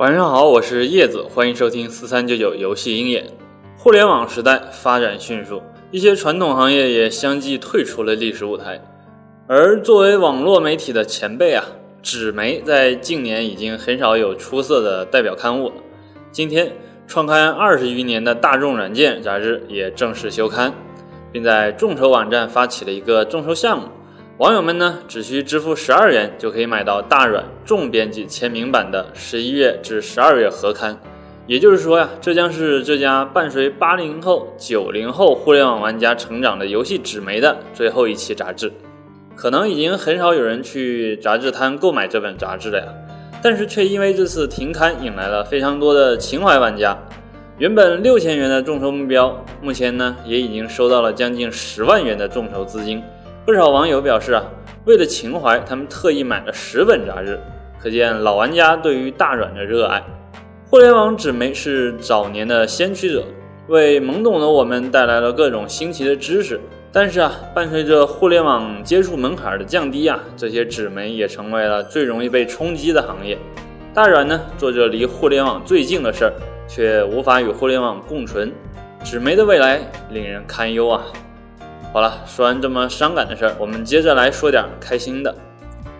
晚上好，我是叶子，欢迎收听四三九九游戏鹰眼。互联网时代发展迅速，一些传统行业也相继退出了历史舞台。而作为网络媒体的前辈啊，纸媒在近年已经很少有出色的代表刊物了。今天，创刊二十余年的大众软件杂志也正式休刊，并在众筹网站发起了一个众筹项目。网友们呢，只需支付十二元就可以买到大软重编辑签名版的十一月至十二月合刊。也就是说呀，这将是这家伴随八零后、九零后互联网玩家成长的游戏纸媒的最后一期杂志。可能已经很少有人去杂志摊购买这本杂志了呀，但是却因为这次停刊，引来了非常多的情怀玩家。原本六千元的众筹目标，目前呢也已经收到了将近十万元的众筹资金。不少网友表示啊，为了情怀，他们特意买了十本杂志，可见老玩家对于大软的热爱。互联网纸媒是早年的先驱者，为懵懂的我们带来了各种新奇的知识。但是啊，伴随着互联网接触门槛的降低啊，这些纸媒也成为了最容易被冲击的行业。大软呢，做着离互联网最近的事儿，却无法与互联网共存，纸媒的未来令人堪忧啊。好了，说完这么伤感的事儿，我们接着来说点开心的。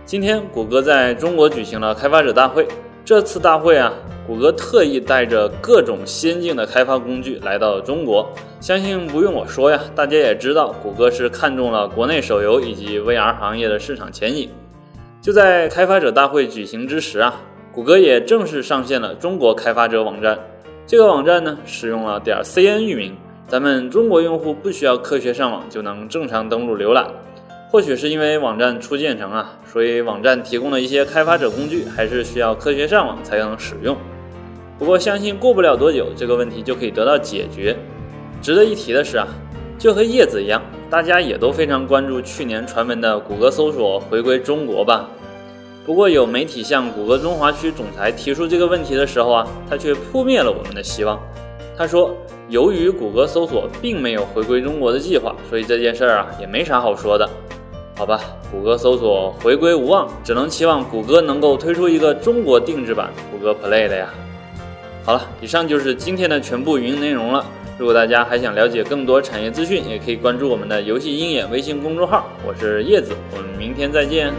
今天，谷歌在中国举行了开发者大会。这次大会啊，谷歌特意带着各种先进的开发工具来到中国。相信不用我说呀，大家也知道，谷歌是看中了国内手游以及 VR 行业的市场前景。就在开发者大会举行之时啊，谷歌也正式上线了中国开发者网站。这个网站呢，使用了点 .cn 域名。咱们中国用户不需要科学上网就能正常登录浏览，或许是因为网站初建成啊，所以网站提供的一些开发者工具还是需要科学上网才能使用。不过相信过不了多久，这个问题就可以得到解决。值得一提的是啊，就和叶子一样，大家也都非常关注去年传闻的谷歌搜索回归中国吧。不过有媒体向谷歌中华区总裁提出这个问题的时候啊，他却扑灭了我们的希望。他说。由于谷歌搜索并没有回归中国的计划，所以这件事儿啊也没啥好说的，好吧？谷歌搜索回归无望，只能期望谷歌能够推出一个中国定制版谷歌 Play 的呀。好了，以上就是今天的全部语音内容了。如果大家还想了解更多产业资讯，也可以关注我们的游戏鹰眼微信公众号。我是叶子，我们明天再见。